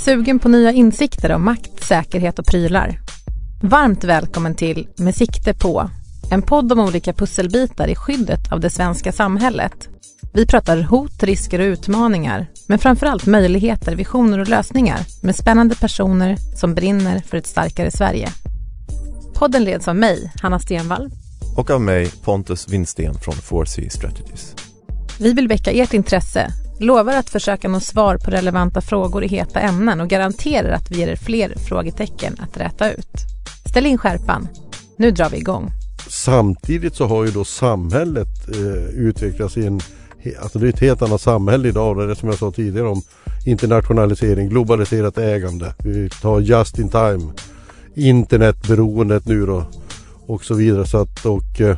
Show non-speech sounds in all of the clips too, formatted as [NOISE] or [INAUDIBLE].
Sugen på nya insikter om makt, säkerhet och prylar? Varmt välkommen till Med sikte på, en podd om olika pusselbitar i skyddet av det svenska samhället. Vi pratar hot, risker och utmaningar, men framförallt möjligheter, visioner och lösningar med spännande personer som brinner för ett starkare Sverige. Podden leds av mig, Hanna Stenvall. Och av mig, Pontus Winsten från 4C Strategies. Vi vill väcka ert intresse lovar att försöka nå svar på relevanta frågor i heta ämnen och garanterar att vi ger er fler frågetecken att räta ut. Ställ in skärpan. Nu drar vi igång. Samtidigt så har ju då samhället eh, utvecklats i en Alltså det är ett helt annat samhälle idag. Det är det som jag sa tidigare om internationalisering, globaliserat ägande. Vi tar just in time. Internetberoendet nu då och så vidare. Så att, och, eh,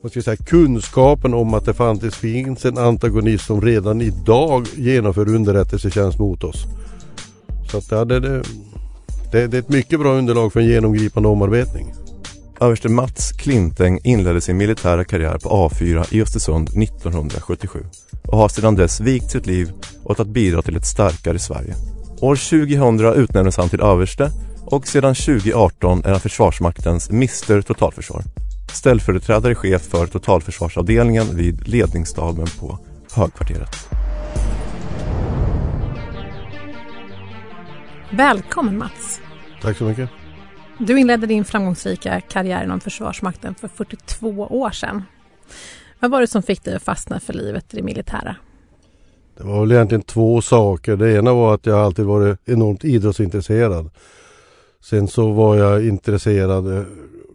vad ska jag säga, kunskapen om att det faktiskt finns en antagonist som redan idag genomför underrättelsetjänst mot oss. Så att, ja, det, det, det, det är ett mycket bra underlag för en genomgripande omarbetning. Överste Mats Klinteng inledde sin militära karriär på A4 i Östersund 1977 och har sedan dess vikt sitt liv åt att bidra till ett starkare Sverige. År 2000 utnämndes han till överste och sedan 2018 är han Försvarsmaktens Mr Totalförsvar ställföreträdare chef för totalförsvarsavdelningen vid ledningsstaben på Högkvarteret. Välkommen Mats! Tack så mycket! Du inledde din framgångsrika karriär inom Försvarsmakten för 42 år sedan. Vad var det som fick dig att fastna för livet i det militära? Det var väl egentligen två saker. Det ena var att jag alltid varit enormt idrottsintresserad. Sen så var jag intresserad eh,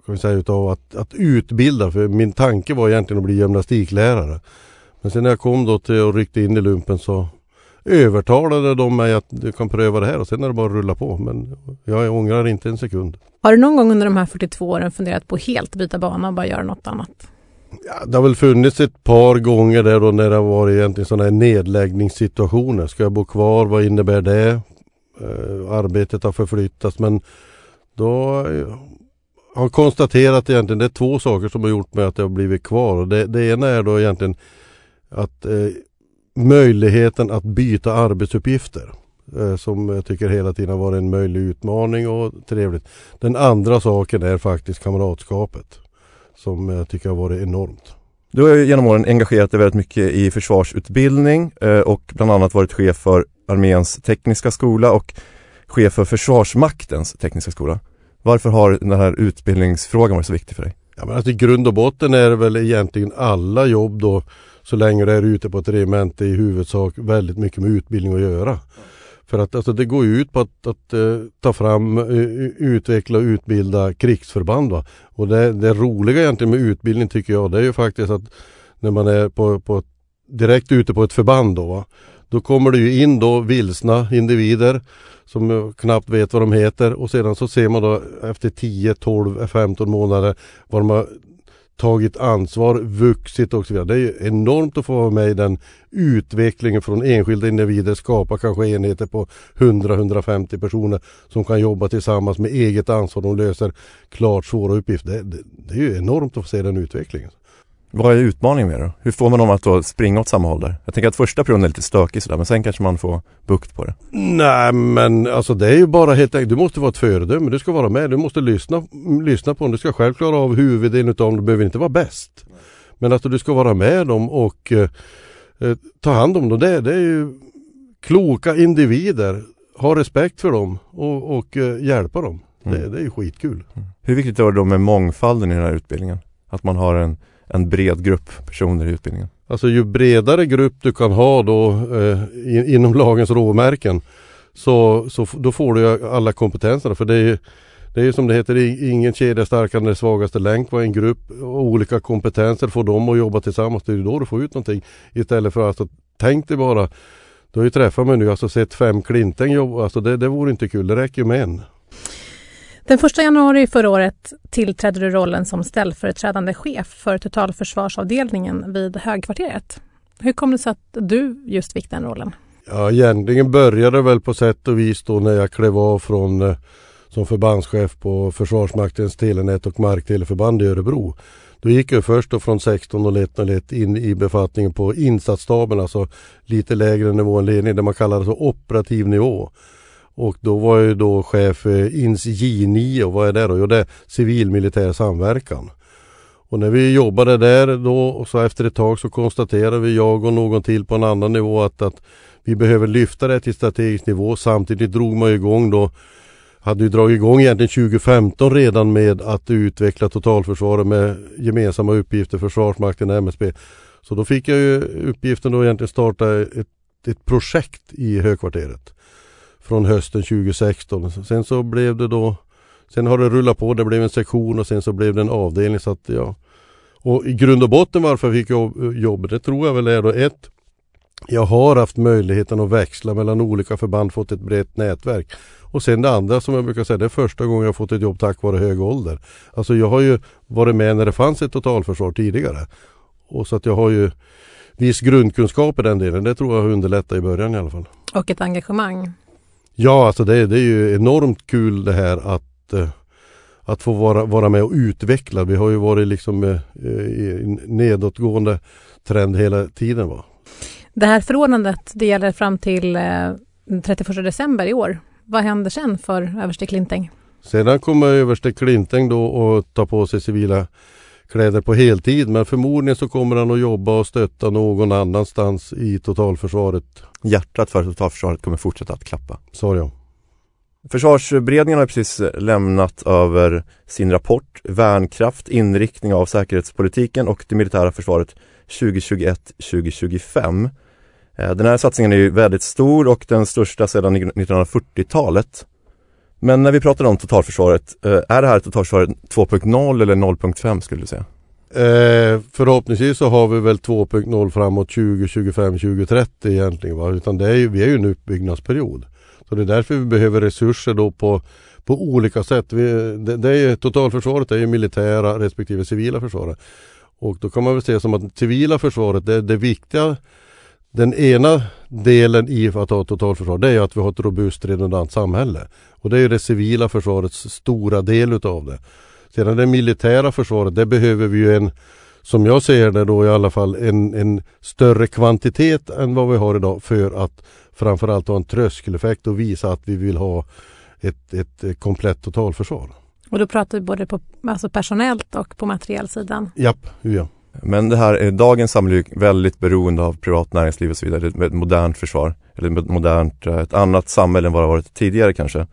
kan vi säga, utav att, att utbilda. För min tanke var egentligen att bli gymnastiklärare. Men sen när jag kom då till och ryckte in i lumpen så övertalade de mig att du kan pröva det här och sen är det bara att rulla på. Men jag ångrar inte en sekund. Har du någon gång under de här 42 åren funderat på att helt byta bana och bara göra något annat? Ja, det har väl funnits ett par gånger där då när det har varit egentligen sådana här nedläggningssituationer. Ska jag bo kvar? Vad innebär det? Eh, arbetet har förflyttats men då eh, har konstaterat egentligen det är två saker som har gjort mig att jag har blivit kvar. Det, det ena är då egentligen att eh, möjligheten att byta arbetsuppgifter. Eh, som jag tycker hela tiden har varit en möjlig utmaning och trevligt. Den andra saken är faktiskt kamratskapet. Som jag tycker har varit enormt. Du har genom åren engagerat dig väldigt mycket i försvarsutbildning eh, och bland annat varit chef för arméns tekniska skola och chef för Försvarsmaktens tekniska skola. Varför har den här utbildningsfrågan varit så viktig för dig? Ja, men alltså, I grund och botten är det väl egentligen alla jobb då så länge du är ute på ett regemente i huvudsak väldigt mycket med utbildning att göra. För att alltså, det går ut på att, att uh, ta fram, uh, utveckla och utbilda krigsförband. Va? Och det, det roliga egentligen med utbildning tycker jag det är ju faktiskt att när man är på, på direkt ute på ett förband då, va? Då kommer det ju in då vilsna individer som knappt vet vad de heter och sedan så ser man då efter 10, 12, 15 månader vad de har tagit ansvar, vuxit och så vidare. Det är ju enormt att få vara med i den utvecklingen från enskilda individer, skapa kanske enheter på 100-150 personer som kan jobba tillsammans med eget ansvar. De löser klart svåra uppgifter. Det, det, det är ju enormt att få se den utvecklingen. Vad är utmaningen med det Hur får man dem att då springa åt samma håll där? Jag tänker att första perioden är lite stökig sådär men sen kanske man får bukt på det. Nej men alltså det är ju bara helt enkelt, du måste vara ett föredöme. Du ska vara med, du måste lyssna, lyssna på dem. Du ska själv klara av huvuddelen utav dem. Du behöver inte vara bäst. Men att du ska vara med dem och eh, eh, ta hand om dem. Det, det är ju kloka individer. Ha respekt för dem och, och eh, hjälpa dem. Mm. Det, det är ju skitkul. Mm. Hur viktigt är det då med mångfalden i den här utbildningen? Att man har en en bred grupp personer i utbildningen? Alltså ju bredare grupp du kan ha då eh, inom lagens råmärken så, så då får du alla kompetenserna för det är det är som det heter, ingen kedja starkare än den svagaste länk. Var en grupp och olika kompetenser får de att jobba tillsammans. Det är då du får ut någonting. Istället för att alltså, tänk dig bara, du har ju träffat mig nu, alltså sett fem Klinten jobba. Alltså det, det vore inte kul, det räcker ju med en. Den 1 januari förra året tillträdde du rollen som ställföreträdande chef för totalförsvarsavdelningen vid Högkvarteret. Hur kom det sig att du just fick den rollen? Ja, egentligen började det väl på sätt och vis då när jag klev av från eh, som förbandschef på Försvarsmaktens telenät och markteleförband i Örebro. Då gick jag först då från 16.01.01 in i befattningen på insatsstaben, alltså lite lägre nivå än ledning, det man kallar alltså operativ nivå. Och då var jag då chef för INS J9 och vad är det då? Jo det är civil militär samverkan. Och när vi jobbade där då och så efter ett tag så konstaterade vi, jag och någon till på en annan nivå att, att vi behöver lyfta det till strategisk nivå. Samtidigt drog man igång då hade ju dragit igång egentligen 2015 redan med att utveckla totalförsvaret med gemensamma uppgifter Försvarsmakten och MSB. Så då fick jag ju uppgiften då egentligen starta ett, ett projekt i högkvarteret. Från hösten 2016. Sen så blev det då Sen har det rullat på, det blev en sektion och sen så blev det en avdelning så att ja. Och i grund och botten varför jag fick jobbet, det tror jag väl är då ett jag har haft möjligheten att växla mellan olika förband, fått ett brett nätverk. Och sen det andra som jag brukar säga, det är första gången jag fått ett jobb tack vare hög ålder. Alltså jag har ju varit med när det fanns ett totalförsvar tidigare. Och så att jag har ju viss grundkunskap i den delen. Det tror jag underlättar i början i alla fall. Och ett engagemang. Ja, alltså det, det är ju enormt kul det här att eh, att få vara, vara med och utveckla. Vi har ju varit liksom eh, i en nedåtgående trend hela tiden. Va? Det här förordnandet det gäller fram till eh, 31 december i år. Vad händer sen för överste Klinteng? Sedan kommer överste Klinteng då att ta på sig civila kläder på heltid men förmodligen så kommer han att jobba och stötta någon annanstans i totalförsvaret. Hjärtat för totalförsvaret kommer fortsätta att klappa. Sa jag. Försvarsberedningen har precis lämnat över sin rapport Värnkraft, inriktning av säkerhetspolitiken och det militära försvaret 2021-2025. Eh, den här satsningen är ju väldigt stor och den största sedan 1940-talet. Men när vi pratar om totalförsvaret, eh, är det här totalförsvaret 2.0 eller 0.5 skulle du säga? Eh, förhoppningsvis så har vi väl 2.0 framåt 2025, 2030 egentligen. Va? Utan det är ju, vi är ju en uppbyggnadsperiod. Så det är därför vi behöver resurser då på, på olika sätt. Vi, det, det är, totalförsvaret är ju militära respektive civila försvaret. Och då kan man väl säga som att civila försvaret, det, det viktiga den ena delen i att ha totalförsvar det är att vi har ett robust redundant samhälle. Och det är det civila försvarets stora del utav det. Sedan det militära försvaret, det behöver vi ju en, som jag ser det då i alla fall, en, en större kvantitet än vad vi har idag för att framförallt ha en tröskeleffekt och visa att vi vill ha ett, ett komplett totalförsvar. Och då pratar vi både på alltså personellt och på materiellsidan? Japp, ja. Men det här, dagens samhälle är väldigt beroende av privat näringsliv och så vidare, ett modernt försvar. Eller ett modernt, eh, ett annat samhälle än vad det varit tidigare kanske.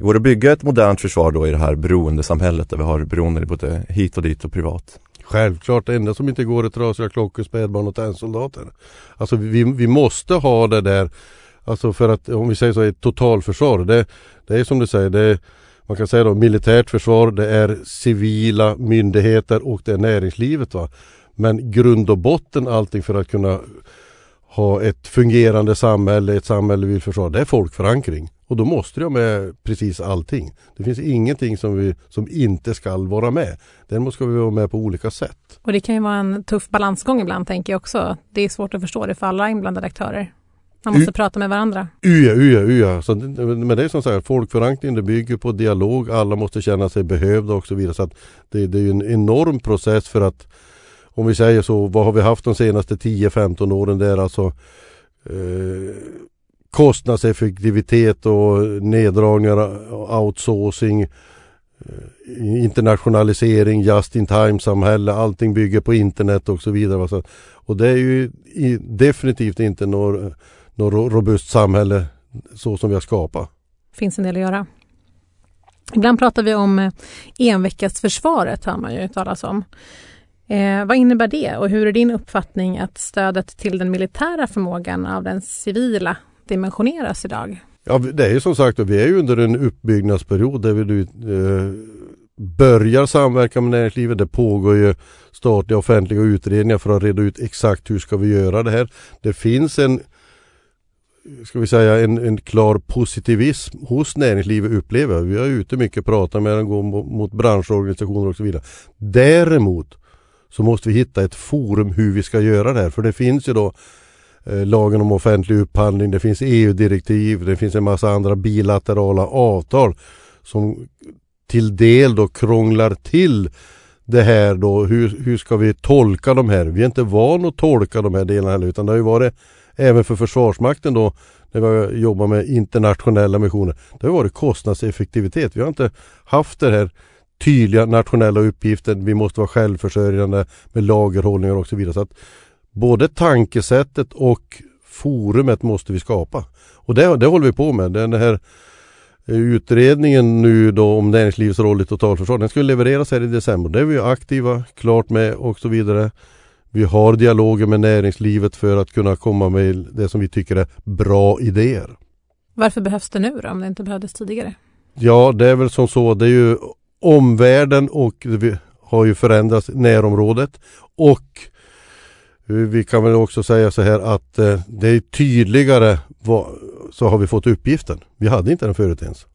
Går det att bygga ett modernt försvar då i det här beroendesamhället där vi har beroende både hit och dit och privat? Självklart, det enda som inte går är trasiga klockor, spädbarn och tennsoldater. Alltså vi, vi måste ha det där, alltså för att om vi säger så, ett totalförsvar. Det, det är som du säger, det är man kan säga då militärt försvar, det är civila myndigheter och det är näringslivet. Va? Men grund och botten allting för att kunna ha ett fungerande samhälle, ett samhälle vi vill försvara, det är folkförankring. Och då måste jag med precis allting. Det finns ingenting som, vi, som inte ska vara med. Däremot ska vi vara med på olika sätt. Och det kan ju vara en tuff balansgång ibland tänker jag också. Det är svårt att förstå det för alla inblandade aktörer. Man måste U prata med varandra. Uja, uja, uja. Så, men det är som sagt, folkförankring det bygger på dialog. Alla måste känna sig behövda och så vidare. Så att det, det är en enorm process för att om vi säger så, vad har vi haft de senaste 10-15 åren? Det är alltså eh, kostnadseffektivitet och neddragningar, outsourcing, eh, internationalisering, just in time samhälle, allting bygger på internet och så vidare. Och det är ju definitivt inte något något robust samhälle så som vi har skapat. finns en del att göra. Ibland pratar vi om eh, enveckasförsvaret, hör man ju talas om. Eh, vad innebär det och hur är din uppfattning att stödet till den militära förmågan av den civila dimensioneras idag? Ja, det är ju som sagt vi är ju under en uppbyggnadsperiod där vi eh, börjar samverka med näringslivet. Det pågår ju statliga offentliga utredningar för att reda ut exakt hur ska vi göra det här. Det finns en ska vi säga en, en klar positivism hos näringslivet upplever Vi är ute mycket, och pratar med dem, går mot branschorganisationer och så vidare. Däremot så måste vi hitta ett forum hur vi ska göra det här. För det finns ju då eh, lagen om offentlig upphandling, det finns EU-direktiv, det finns en massa andra bilaterala avtal som till del då krånglar till det här då. Hur, hur ska vi tolka de här? Vi är inte vana att tolka de här delarna heller utan det har ju varit även för Försvarsmakten då när vi har jobbat med internationella missioner. Det har varit kostnadseffektivitet. Vi har inte haft det här tydliga nationella uppgiften. Vi måste vara självförsörjande med lagerhållningar och så vidare. Så att både tankesättet och forumet måste vi skapa. Och det, det håller vi på med. Den här utredningen nu då om näringslivets roll i totalförsvaret. Den ska levereras här i december. Det är vi aktiva, klart med och så vidare. Vi har dialoger med näringslivet för att kunna komma med det som vi tycker är bra idéer. Varför behövs det nu då, om det inte behövdes tidigare? Ja, det är väl som så. Det är ju omvärlden och vi har ju förändrats närområdet och vi kan väl också säga så här att eh, det är tydligare så har vi fått uppgiften. Vi hade inte den förut ens.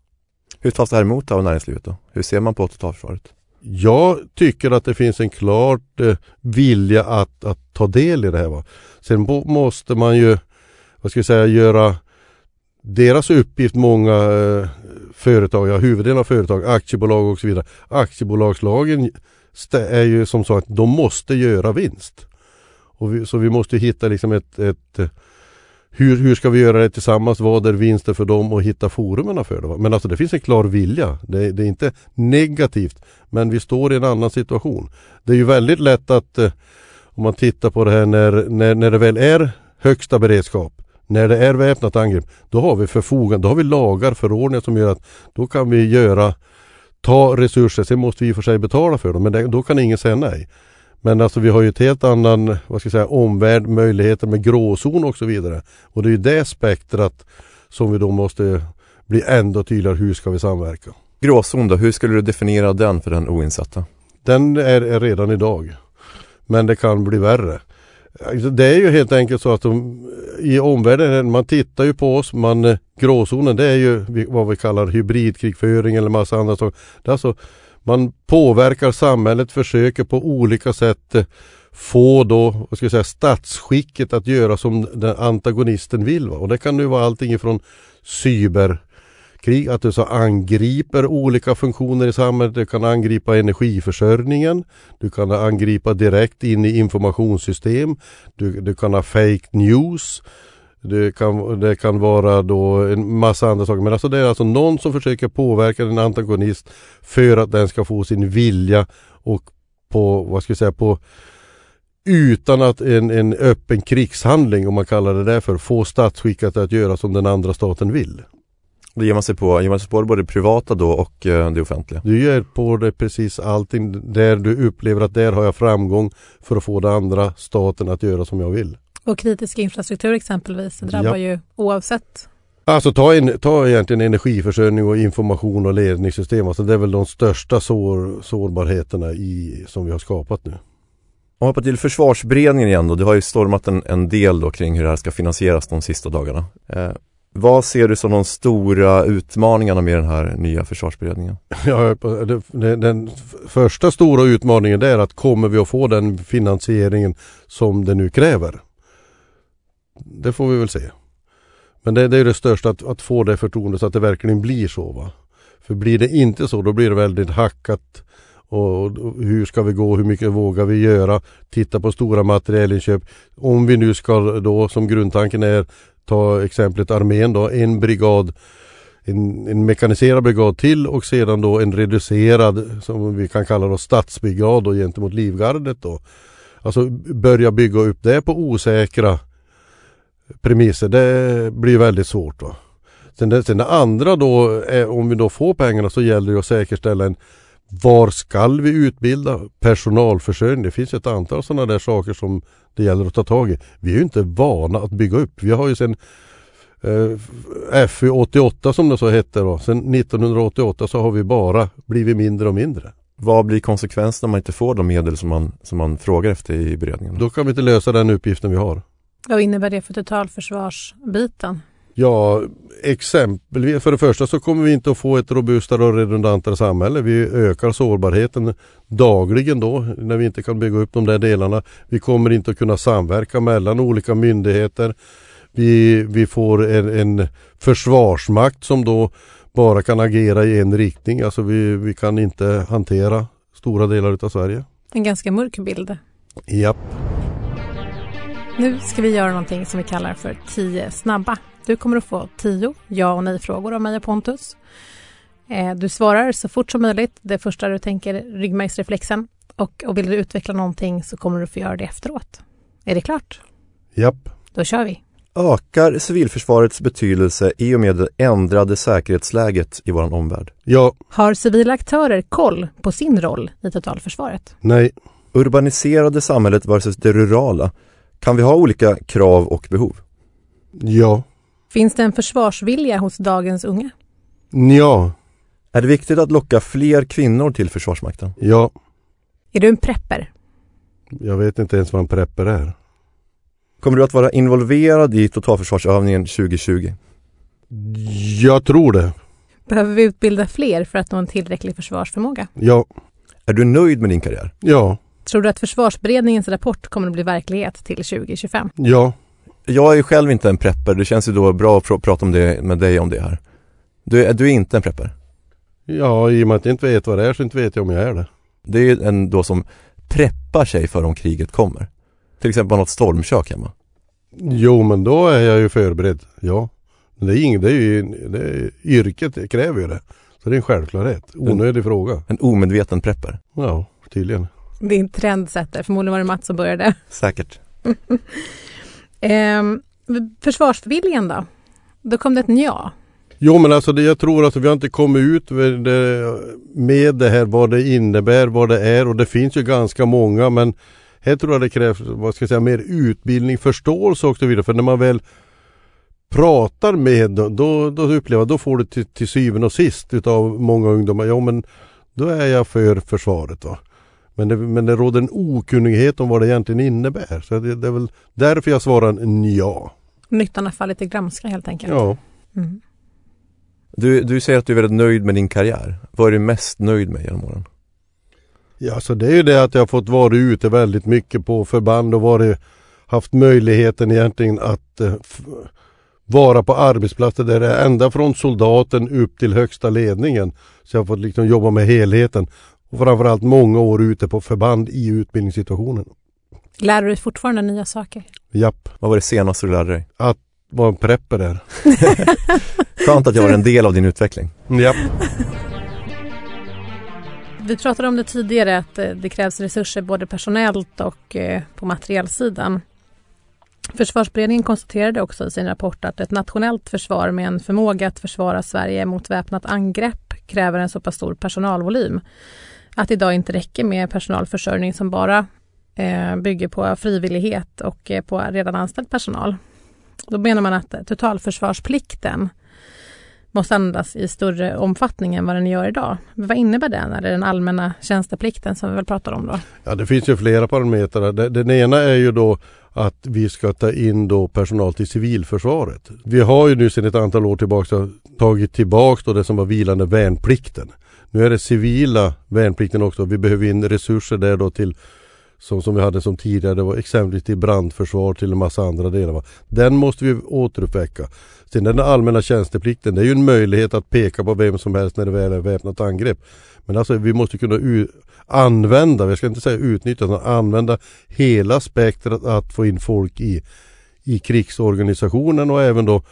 Hur tas det här emot av näringslivet då? Hur ser man på totalförsvaret? Jag tycker att det finns en klart eh, vilja att, att ta del i det här. Va? Sen måste man ju, vad ska jag säga, göra deras uppgift, många eh, företag, ja huvuddelen av företag, aktiebolag och så vidare. Aktiebolagslagen är ju som sagt, de måste göra vinst. Och vi, så vi måste hitta liksom ett, ett hur, hur ska vi göra det tillsammans? Vad är vinsten för dem och hitta forumen för det? Men alltså det finns en klar vilja. Det, det, är inte negativt. Men vi står i en annan situation. Det är ju väldigt lätt att eh, om man tittar på det här när, när, när det väl är högsta beredskap. När det är väpnat angrepp. Då har vi förfogande, då har vi lagar, förordningar som gör att då kan vi göra ta resurser. Sen måste vi i och för sig betala för dem men det, då kan ingen säga nej. Men alltså vi har ju ett helt annan vad ska jag säga, omvärld, möjligheter med gråzon och så vidare. Och det är ju det spektrat som vi då måste bli ändå tydligare. Hur ska vi samverka? Gråzon då, hur skulle du definiera den för den oinsatta? Den är, är redan idag. Men det kan bli värre. Alltså, det är ju helt enkelt så att de, i omvärlden, man tittar ju på oss, man, gråzonen det är ju vad vi kallar hybridkrigföring eller massa andra saker. Det är alltså man påverkar samhället, försöker på olika sätt eh, få då, vad ska jag säga, statsskicket att göra som den antagonisten vill. Va? Och det kan nu vara allting ifrån cyberkrig, att du så angriper olika funktioner i samhället. Du kan angripa energiförsörjningen. Du kan angripa direkt in i informationssystem. Du, du kan ha fake news. Det kan, det kan vara då en massa andra saker. Men alltså det är alltså någon som försöker påverka en antagonist för att den ska få sin vilja och på, vad ska jag säga, på utan att en, en öppen krigshandling, om man kallar det där för, få statsskicket att göra som den andra staten vill. Det ger man sig på, ger man sig på både det privata då och eh, det offentliga? Du ger på det precis allting där du upplever att där har jag framgång för att få den andra staten att göra som jag vill. Och kritisk infrastruktur exempelvis drabbar ja. ju oavsett. Alltså ta, in, ta egentligen energiförsörjning och information och ledningssystem. Alltså det är väl de största sår, sårbarheterna i, som vi har skapat nu. Om hoppar till försvarsberedningen igen då. Det har ju stormat en, en del då kring hur det här ska finansieras de sista dagarna. Eh, vad ser du som de stora utmaningarna med den här nya försvarsberedningen? [LAUGHS] Ja, den första stora utmaningen är att kommer vi att få den finansieringen som det nu kräver? Det får vi väl se. Men det, det är det största att, att, få det förtroendet så att det verkligen blir så. Va? För blir det inte så då blir det väldigt hackat. Och, och hur ska vi gå? Hur mycket vågar vi göra? Titta på stora materielinköp. Om vi nu ska då som grundtanken är ta exemplet armén då, en brigad en, en mekaniserad brigad till och sedan då en reducerad som vi kan kalla då stadsbrigad då gentemot livgardet då. Alltså börja bygga upp det på osäkra premisser. Det blir väldigt svårt. Va? Sen, det, sen det andra då, är, om vi då får pengarna så gäller det att säkerställa en var skall vi utbilda? Personalförsörjning. Det finns ett antal sådana där saker som det gäller att ta tag i. Vi är ju inte vana att bygga upp. Vi har ju sen eh, FU 88 som det så hette då. Sen 1988 så har vi bara blivit mindre och mindre. Vad blir konsekvenserna om man inte får de medel som man, som man frågar efter i beredningen? Då kan vi inte lösa den uppgiften vi har. Vad innebär det för totalförsvarsbiten? Ja, exempelvis för det första så kommer vi inte att få ett robustare och redundantare samhälle. Vi ökar sårbarheten dagligen då när vi inte kan bygga upp de där delarna. Vi kommer inte att kunna samverka mellan olika myndigheter. Vi, vi får en, en försvarsmakt som då bara kan agera i en riktning. Alltså vi, vi kan inte hantera stora delar utav Sverige. En ganska mörk bild. Japp. Nu ska vi göra någonting som vi kallar för 10 snabba. Du kommer att få 10 ja och nej-frågor av mig och Pontus. Eh, du svarar så fort som möjligt, det första du tänker ryggmärgsreflexen. Och, och vill du utveckla någonting så kommer du få göra det efteråt. Är det klart? Japp. Då kör vi. Ökar civilförsvarets betydelse i och med det ändrade säkerhetsläget i vår omvärld? Ja. Har civila aktörer koll på sin roll i totalförsvaret? Nej. Urbaniserade samhället versus det rurala. Kan vi ha olika krav och behov? Ja. Finns det en försvarsvilja hos dagens unga? Ja. Är det viktigt att locka fler kvinnor till Försvarsmakten? Ja. Är du en prepper? Jag vet inte ens vad en prepper är. Kommer du att vara involverad i totalförsvarsövningen 2020? Jag tror det. Behöver vi utbilda fler för att nå en tillräcklig försvarsförmåga? Ja. Är du nöjd med din karriär? Ja. Tror du att försvarsberedningens rapport kommer att bli verklighet till 2025? Ja. Jag är själv inte en prepper, det känns ju då bra att pr prata om det med dig om det här. Du, är- du är inte en prepper? Ja, i och med att jag inte vet vad det är så inte vet jag om jag är det. Det är ju en då som preppar sig för om kriget kommer. Till exempel något stormkök hemma. Jo, men då är jag ju förberedd. Ja. Men det är inget, det är ju, det är, yrket kräver ju det. Så det är en självklarhet. Onödig fråga. En omedveten prepper. Ja, tydligen. Det är en trendsättare. Förmodligen var det Mats som började. Säkert. [LAUGHS] Ehm, försvarsviljan då? Då kom det ett ja. Jo men alltså det, jag tror att vi har inte kommit ut med det, med det här vad det innebär, vad det är och det finns ju ganska många men här tror jag det krävs vad ska jag säga, mer utbildning, förståelse och så vidare. För när man väl pratar med då, då, då upplever jag, då får du till, till syvende och sist utav många ungdomar, ja men då är jag för försvaret. Va? Men, det, men det råder en okunnighet om vad det egentligen innebär. Så det, det är väl därför jag svarar en ja. Nyttan har fallit i glömska helt enkelt. Ja. Mm. Du, du säger att du är väldigt nöjd med din karriär. Vad är du mest nöjd med genom åren? Ja, så det är ju det att jag har fått vara ute väldigt mycket på förband och varit, haft möjligheten egentligen att eh, f- vara på arbetsplatser där det är ända från soldaten upp till högsta ledningen. Så jag har fått liksom jobba med helheten. Och framförallt många år ute på förband i utbildningssituationen. Lär du dig fortfarande nya saker? Japp, Vad var det senaste du lärde dig? vad en prepper är. [LAUGHS] Skönt att jag var en del av din utveckling. Japp. Vi pratade om det tidigare att eh, det krävs resurser både personellt och eh, på materielsidan. Försvarsberedningen konstaterade också i sin rapport att ett nationellt försvar med en förmåga att försvara Sverige mot väpnat angrepp kräver en så pass stor personalvolym att det idag inte räcker med personalförsörjning som bara eh, bygger på frivillighet och eh, på redan anställd personal. Då menar man att totalförsvarsplikten måste användas i större omfattning än vad den gör idag. Men vad innebär den? Är det den allmänna tjänsteplikten som vi väl pratar om då? Ja det finns ju flera parametrar. Den ena är ju då att vi ska ta in då personal till civilförsvaret. Vi har ju nu sedan ett antal år tillbaka tagit tillbaka då det som var vilande värnplikten. Nu är det civila värnplikten också. Vi behöver in resurser där då till som, som vi hade som tidigare, det var exempelvis till brandförsvar till en massa andra delar. Va? Den måste vi återuppväcka. Sen den allmänna tjänsteplikten, det är ju en möjlighet att peka på vem som helst när det väl är väpnat angrepp. Men alltså vi måste kunna använda, jag ska inte säga utnyttja, utan använda hela spektrat att få in folk i, i krigsorganisationen och även då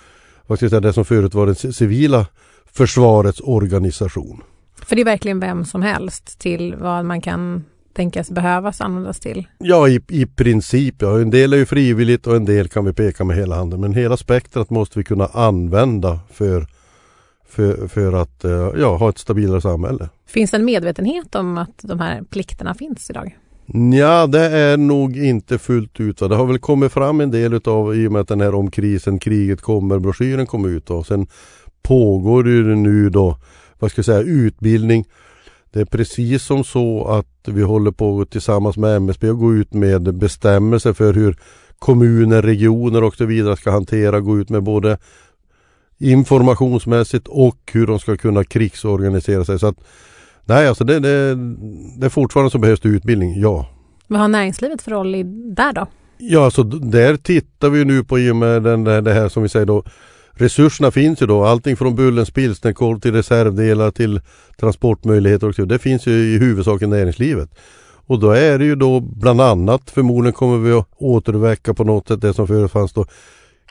vad ska jag säga, det som förut var den civila försvarets organisation. För det är verkligen vem som helst till vad man kan tänkas behövas användas till. Ja i, i princip, ja. en del är ju frivilligt och en del kan vi peka med hela handen. Men hela spektrat måste vi kunna använda för, för, för att eh, ja, ha ett stabilare samhälle. Finns det en medvetenhet om att de här plikterna finns idag? Ja, det är nog inte fullt ut. Det har väl kommit fram en del utav i och med att den här om krisen, kriget kommer, broschyren kom ut och sen pågår det nu då, vad ska jag säga, utbildning. Det är precis som så att vi håller på tillsammans med MSB att gå ut med bestämmelser för hur kommuner, regioner och så vidare ska hantera, gå ut med både informationsmässigt och hur de ska kunna krigsorganisera sig. Så att, nej, alltså det, det, det är fortfarande så behövs det utbildning, ja. Vad har näringslivet för roll i, där då? Ja, så alltså, där tittar vi nu på i och med den, det här som vi säger då Resurserna finns ju då, allting från Bullens pilsnerkorv till reservdelar till transportmöjligheter också. Det finns ju i huvudsak i näringslivet. Och då är det ju då bland annat förmodligen kommer vi att återväcka på något sätt det som förut fanns då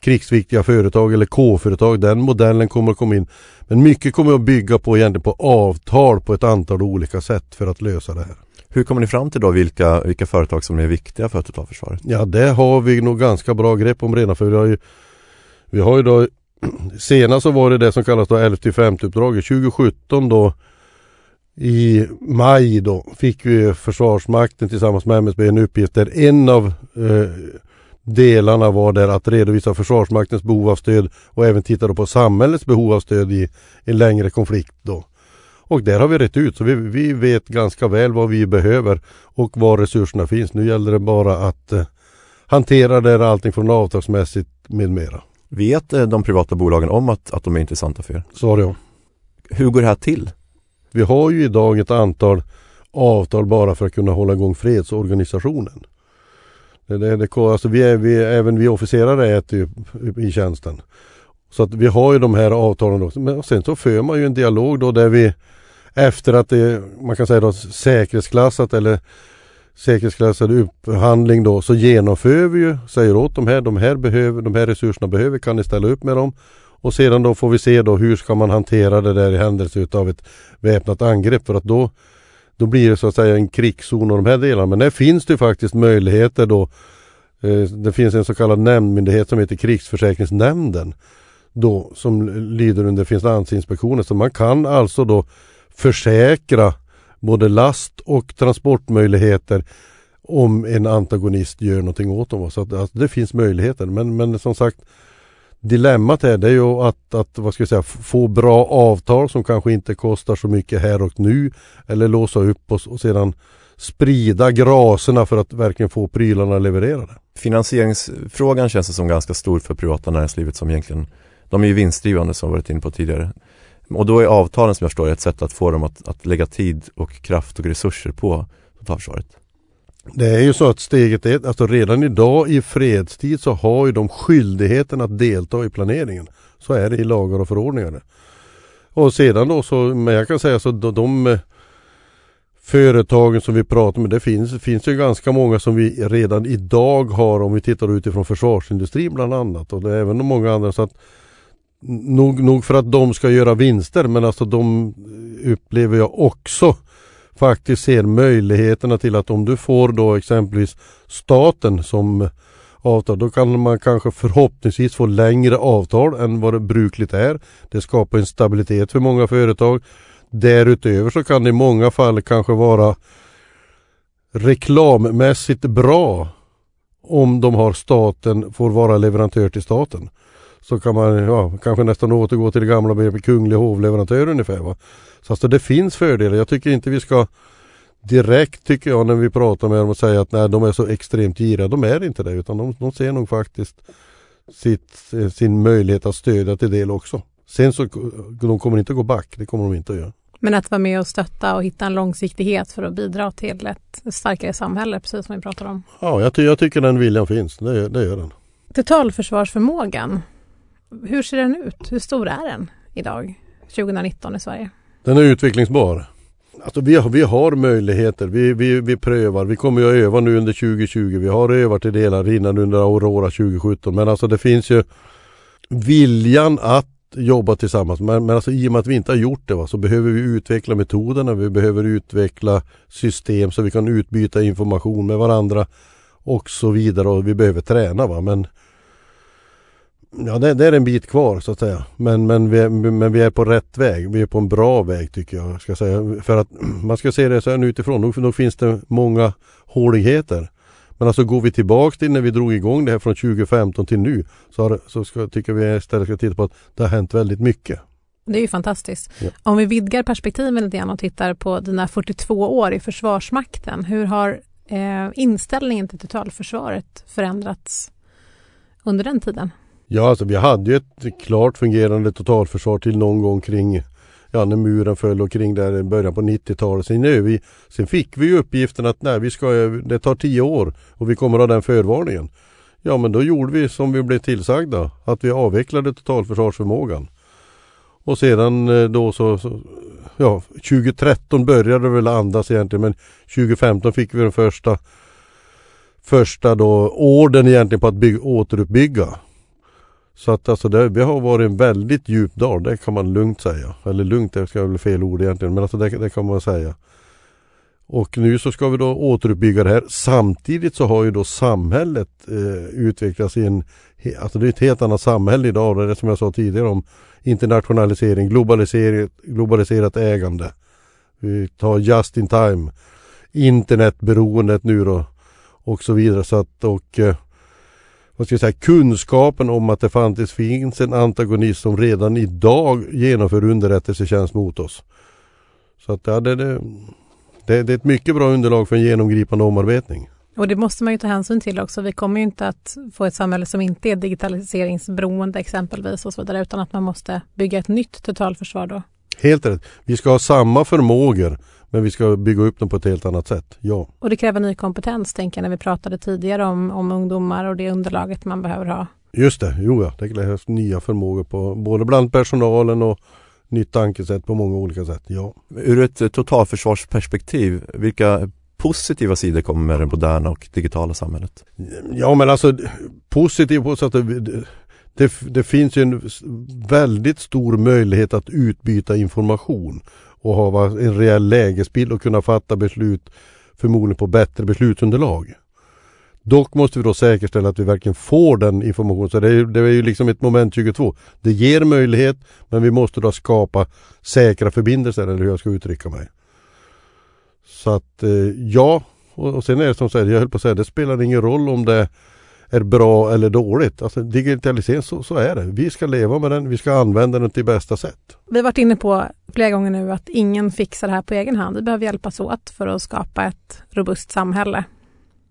krigsviktiga företag eller K-företag. Den modellen kommer att komma in. Men mycket kommer att bygga på egentligen på avtal på ett antal olika sätt för att lösa det här. Hur kommer ni fram till då vilka, vilka företag som är viktiga för totalförsvaret? Ja det har vi nog ganska bra grepp om redan för vi har ju, vi har ju då Senast så var det det som kallas då 11 uppdraget 2017 då i maj då fick vi Försvarsmakten tillsammans med MSB en uppgift där en av eh, delarna var där att redovisa Försvarsmaktens behov av stöd och även titta på samhällets behov av stöd i en längre konflikt då. Och där har vi rätt ut så vi, vi vet ganska väl vad vi behöver och var resurserna finns. Nu gäller det bara att eh, hantera det allting från avtalsmässigt med mera. Vet eh, de privata bolagen om att, att de är intressanta för er? Svar ja. Hur går det här till? Vi har ju idag ett antal avtal bara för att kunna hålla igång fredsorganisationen. Det, det, det, alltså vi är, vi, även vi officerare äter ju i tjänsten. Så att vi har ju de här avtalen också. Men sen så för man ju en dialog då där vi efter att det man kan säga då säkerhetsklassat eller säkerhetsklassad upphandling då så genomför vi ju, säger åt de här, de här, behöver, de här resurserna behöver, kan ni ställa upp med dem? Och sedan då får vi se då hur ska man hantera det där i händelse utav ett väpnat angrepp för att då då blir det så att säga en krigszon och de här delarna. Men där finns det faktiskt möjligheter då. Eh, det finns en så kallad nämndmyndighet som heter Krigsförsäkringsnämnden. Då som lyder under Finansinspektionen. Så man kan alltså då försäkra både last och transportmöjligheter om en antagonist gör någonting åt dem. Så att, alltså, det finns möjligheter. Men, men som sagt Dilemmat är det ju att, att vad ska jag säga, få bra avtal som kanske inte kostar så mycket här och nu. Eller låsa upp och, och sedan sprida graserna för att verkligen få prylarna levererade. Finansieringsfrågan känns som ganska stor för privata näringslivet som egentligen De är ju vinstdrivande som vi varit inne på tidigare. Och då är avtalen som jag förstår ett sätt att få dem att, att lägga tid och kraft och resurser på totalförsvaret. Det är ju så att steget är, alltså redan idag i fredstid så har ju de skyldigheten att delta i planeringen. Så är det i lagar och förordningar. Och sedan då så, men jag kan säga så de, de eh, företagen som vi pratar med, det finns, finns ju ganska många som vi redan idag har om vi tittar utifrån försvarsindustrin bland annat och det är även många andra så att nog, nog för att de ska göra vinster men alltså de eh, upplever jag också faktiskt ser möjligheterna till att om du får då exempelvis staten som avtal då kan man kanske förhoppningsvis få längre avtal än vad det brukligt är. Det skapar en stabilitet för många företag. Därutöver så kan det i många fall kanske vara reklammässigt bra om de har staten, får vara leverantör till staten. Så kan man ja, kanske nästan återgå till det gamla med kunglig hovleverantör ungefär. Va? Så alltså det finns fördelar. Jag tycker inte vi ska direkt tycker jag när vi pratar med dem och säga att nej, de är så extremt giriga. De är inte det utan de, de ser nog faktiskt sitt, sin möjlighet att stödja till del också. Sen så de kommer inte gå back, det kommer de inte att göra. Men att vara med och stötta och hitta en långsiktighet för att bidra till ett starkare samhälle, precis som vi pratar om. Ja, jag, ty jag tycker den viljan finns. Det, det gör den. Totalförsvarsförmågan, hur ser den ut? Hur stor är den idag, 2019 i Sverige? Den är utvecklingsbar. Alltså vi, har, vi har möjligheter, vi, vi, vi prövar. Vi kommer ju att öva nu under 2020. Vi har övat i delar innan under Aurora 2017. Men alltså det finns ju viljan att jobba tillsammans. Men, men alltså, i och med att vi inte har gjort det va, så behöver vi utveckla metoderna. Vi behöver utveckla system så vi kan utbyta information med varandra och så vidare. Och vi behöver träna. Va? Men Ja det, det, är en bit kvar så att säga. Men, men, vi är, men vi är på rätt väg. Vi är på en bra väg tycker jag. Ska säga. För att [CLEARS THROAT] man ska se det så här utifrån. Då, då finns det många håligheter. Men alltså går vi tillbaks till när vi drog igång det här från 2015 till nu så, har, så ska, tycker vi istället ska titta på att det har hänt väldigt mycket. Det är ju fantastiskt. Ja. Om vi vidgar perspektiven lite grann och tittar på dina 42 år i Försvarsmakten. Hur har eh, inställningen till totalförsvaret förändrats under den tiden? Ja, alltså vi hade ju ett klart fungerande totalförsvar till någon gång kring ja, när muren föll och kring där i början på 90-talet. Sen, vi, sen fick vi ju uppgiften att nej, vi ska, det tar tio år och vi kommer ha den förvarningen. Ja men då gjorde vi som vi blev tillsagda, att vi avvecklade totalförsvarsförmågan. Och sedan eh, då så, så, ja 2013 började det väl andas egentligen men 2015 fick vi den första första då orden egentligen på att bygga, återuppbygga. Så att alltså det, vi har varit en väldigt djup dal, det kan man lugnt säga. Eller lugnt, det ska väl fel ord egentligen, men alltså det, det kan man säga. Och nu så ska vi då återuppbygga det här. Samtidigt så har ju då samhället eh, utvecklats i en, alltså det är ett helt annat samhälle idag. Det är det som jag sa tidigare om internationalisering, globalisering, globaliserat ägande. Vi tar just in time, internetberoendet nu då och så vidare. Så att, och, eh, vad ska jag säga, kunskapen om att det faktiskt finns en antagonist som redan idag genomför underrättelsetjänst mot oss. Så att ja, det, det, det, det är ett mycket bra underlag för en genomgripande omarbetning. Och det måste man ju ta hänsyn till också. Vi kommer ju inte att få ett samhälle som inte är digitaliseringsberoende exempelvis och så vidare utan att man måste bygga ett nytt totalförsvar då. Helt rätt. Vi ska ha samma förmågor men vi ska bygga upp dem på ett helt annat sätt. Ja. Och det kräver ny kompetens tänker jag när vi pratade tidigare om, om ungdomar och det underlaget man behöver ha. Just det, jo ja, det krävs nya förmågor på både bland personalen och nytt tankesätt på många olika sätt. Ja. Ur ett totalförsvarsperspektiv, vilka positiva sidor kommer med det moderna och digitala samhället? Ja men alltså positivt på så att det, det, det, finns ju en väldigt stor möjlighet att utbyta information och ha en rejäl lägesbild och kunna fatta beslut förmodligen på bättre beslutsunderlag. Dock måste vi då säkerställa att vi verkligen får den informationen. Så det är, det är ju liksom ett moment 22. Det ger möjlighet men vi måste då skapa säkra förbindelser eller hur jag ska uttrycka mig. Så att eh, ja, och, och sen är det som sagt, jag höll på att säga, det spelar ingen roll om det är bra eller dåligt. Alltså digitalisering, så, så är det. Vi ska leva med den, vi ska använda den till bästa sätt. Vi har varit inne på flera gånger nu att ingen fixar det här på egen hand. Vi behöver hjälpas åt för att skapa ett robust samhälle.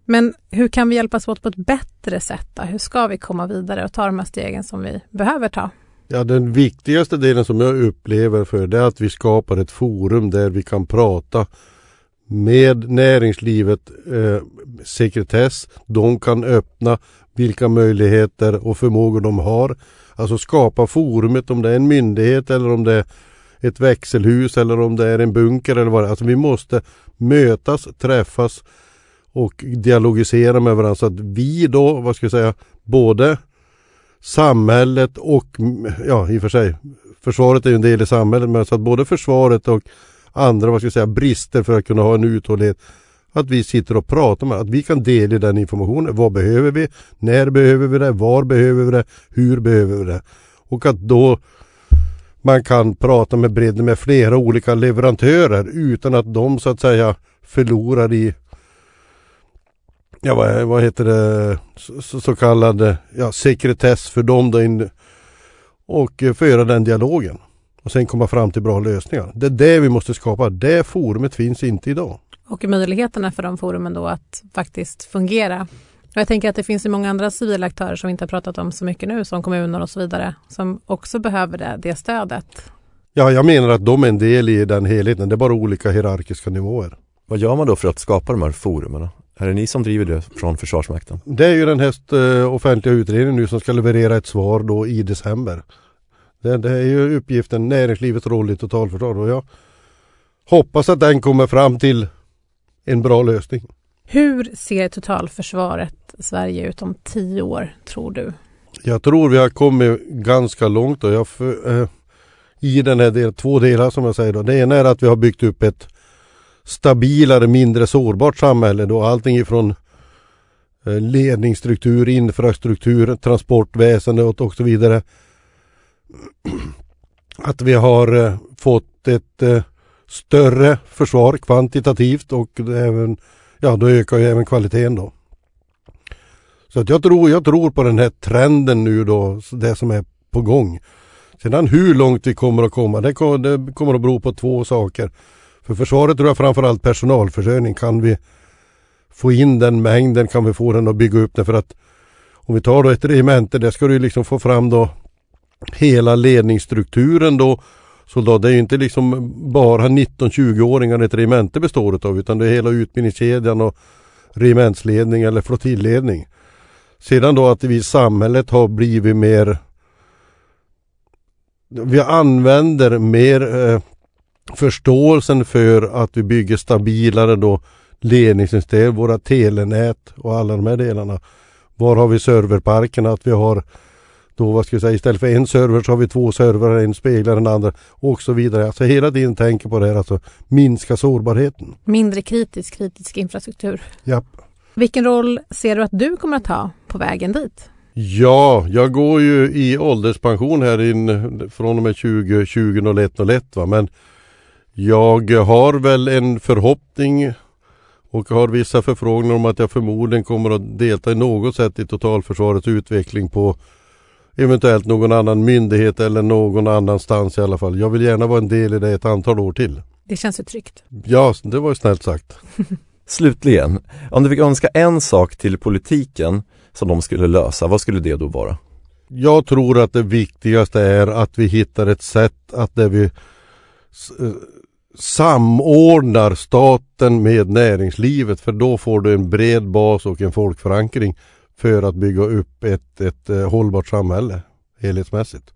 Men hur kan vi hjälpas åt på ett bättre sätt? Då? Hur ska vi komma vidare och ta de här stegen som vi behöver ta? Ja, den viktigaste delen som jag upplever för det är att vi skapar ett forum där vi kan prata med näringslivet eh, sekretess. De kan öppna vilka möjligheter och förmågor de har. Alltså skapa forumet om det är en myndighet eller om det är ett växelhus eller om det är en bunker eller vad det är. Alltså vi måste mötas, träffas och dialogisera med varandra så att vi då, vad ska jag säga, både samhället och, ja i och för sig, försvaret är ju en del i samhället, men så att både försvaret och andra vad ska jag säga, brister för att kunna ha en uthållighet. Att vi sitter och pratar med att vi kan dela den informationen. Vad behöver vi? När behöver vi det? Var behöver vi det? Hur behöver vi det? Och att då man kan prata med bredden med flera olika leverantörer utan att de så att säga förlorar i ja vad, vad heter det så, så kallad ja, sekretess för dem då in, och eh, föra den dialogen och sen komma fram till bra lösningar. Det är det vi måste skapa. Det forumet finns inte idag. Och möjligheterna för de forumen då att faktiskt fungera. Och jag tänker att det finns ju många andra civila aktörer som vi inte har pratat om så mycket nu, som kommuner och så vidare, som också behöver det, det stödet. Ja, jag menar att de är en del i den helheten. Det är bara olika hierarkiska nivåer. Vad gör man då för att skapa de här forumen? Är det ni som driver det från Försvarsmakten? Det är ju den här uh, offentliga utredningen nu som ska leverera ett svar då i december. Det, det är ju uppgiften näringslivets roll i totalförsvar och jag hoppas att den kommer fram till en bra lösning. Hur ser totalförsvaret Sverige ut om tio år tror du? Jag tror vi har kommit ganska långt och jag för, eh, i den här delen, två delar som jag säger då. Det ena är att vi har byggt upp ett stabilare, mindre sårbart samhälle då allting ifrån eh, ledningsstruktur, infrastruktur, transportväsende och så vidare [CLEARS THROAT] att vi har eh, fått ett eh, större försvar kvantitativt och även, ja då ökar ju även kvaliteten då. Så att jag tror, jag tror på den här trenden nu då, det som är på gång. Sedan hur långt vi kommer att komma, det kommer, det kommer att bero på två saker. För försvaret tror jag framförallt personalförsörjning. Kan vi få in den mängden, kan vi få den att bygga upp den för att om vi tar då ett regemente, det ska du liksom få fram då hela ledningsstrukturen då soldat. Det är ju inte liksom bara 19-20-åringar ett regemente består av utan det är hela utbildningskedjan och regementsledning eller flottiljledning. Sedan då att vi i samhället har blivit mer vi använder mer eh, förståelsen för att vi bygger stabilare då ledningssystem, våra telenät och alla de här delarna. Var har vi serverparkerna? Att vi har då vad ska jag säga, istället för en server så har vi två servrar, en speglar en andra och så vidare. Alltså hela tiden tänker på det här, alltså minska sårbarheten. Mindre kritisk, kritisk infrastruktur. Ja. Vilken roll ser du att du kommer att ha på vägen dit? Ja, jag går ju i ålderspension här in från och med 20, 2001 01 va men jag har väl en förhoppning och har vissa förfrågningar om att jag förmodligen kommer att delta i något sätt i totalförsvarets utveckling på eventuellt någon annan myndighet eller någon annanstans i alla fall. Jag vill gärna vara en del i det ett antal år till. Det känns ju tryggt. Ja, det var ju snällt sagt. [LAUGHS] Slutligen, om du fick önska en sak till politiken som de skulle lösa, vad skulle det då vara? Jag tror att det viktigaste är att vi hittar ett sätt att där vi eh, samordnar staten med näringslivet för då får du en bred bas och en folkförankring för att bygga upp ett, ett eh, hållbart samhälle helhetsmässigt.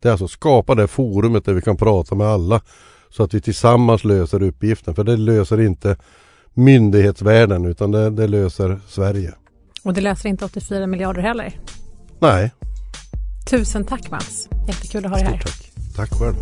Det är alltså skapa det forumet där vi kan prata med alla så att vi tillsammans löser uppgiften för det löser inte myndighetsvärlden utan det, det löser Sverige. Och det löser inte 84 miljarder heller? Nej. Tusen tack Mats! Jättekul att ha dig här. Stort tack. Tack själv.